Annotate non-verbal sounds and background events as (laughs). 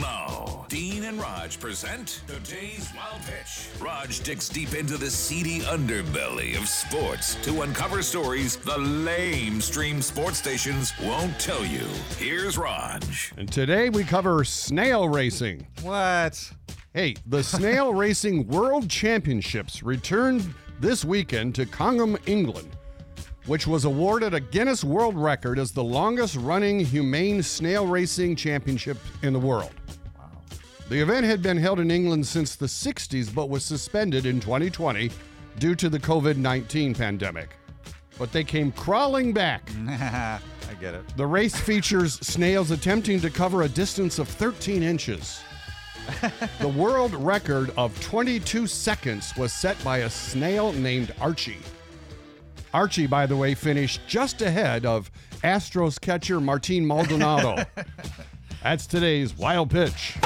Now, Dean and Raj present today's Wild Pitch. Raj digs deep into the seedy underbelly of sports to uncover stories the lame stream sports stations won't tell you. Here's Raj. And today we cover snail racing. What? Hey, the (laughs) Snail Racing World Championships returned this weekend to Congham, England, which was awarded a Guinness World Record as the longest running humane snail racing championship in the world. The event had been held in England since the 60s but was suspended in 2020 due to the COVID 19 pandemic. But they came crawling back. (laughs) I get it. The race features snails attempting to cover a distance of 13 inches. (laughs) the world record of 22 seconds was set by a snail named Archie. Archie, by the way, finished just ahead of Astros catcher Martin Maldonado. (laughs) That's today's wild pitch.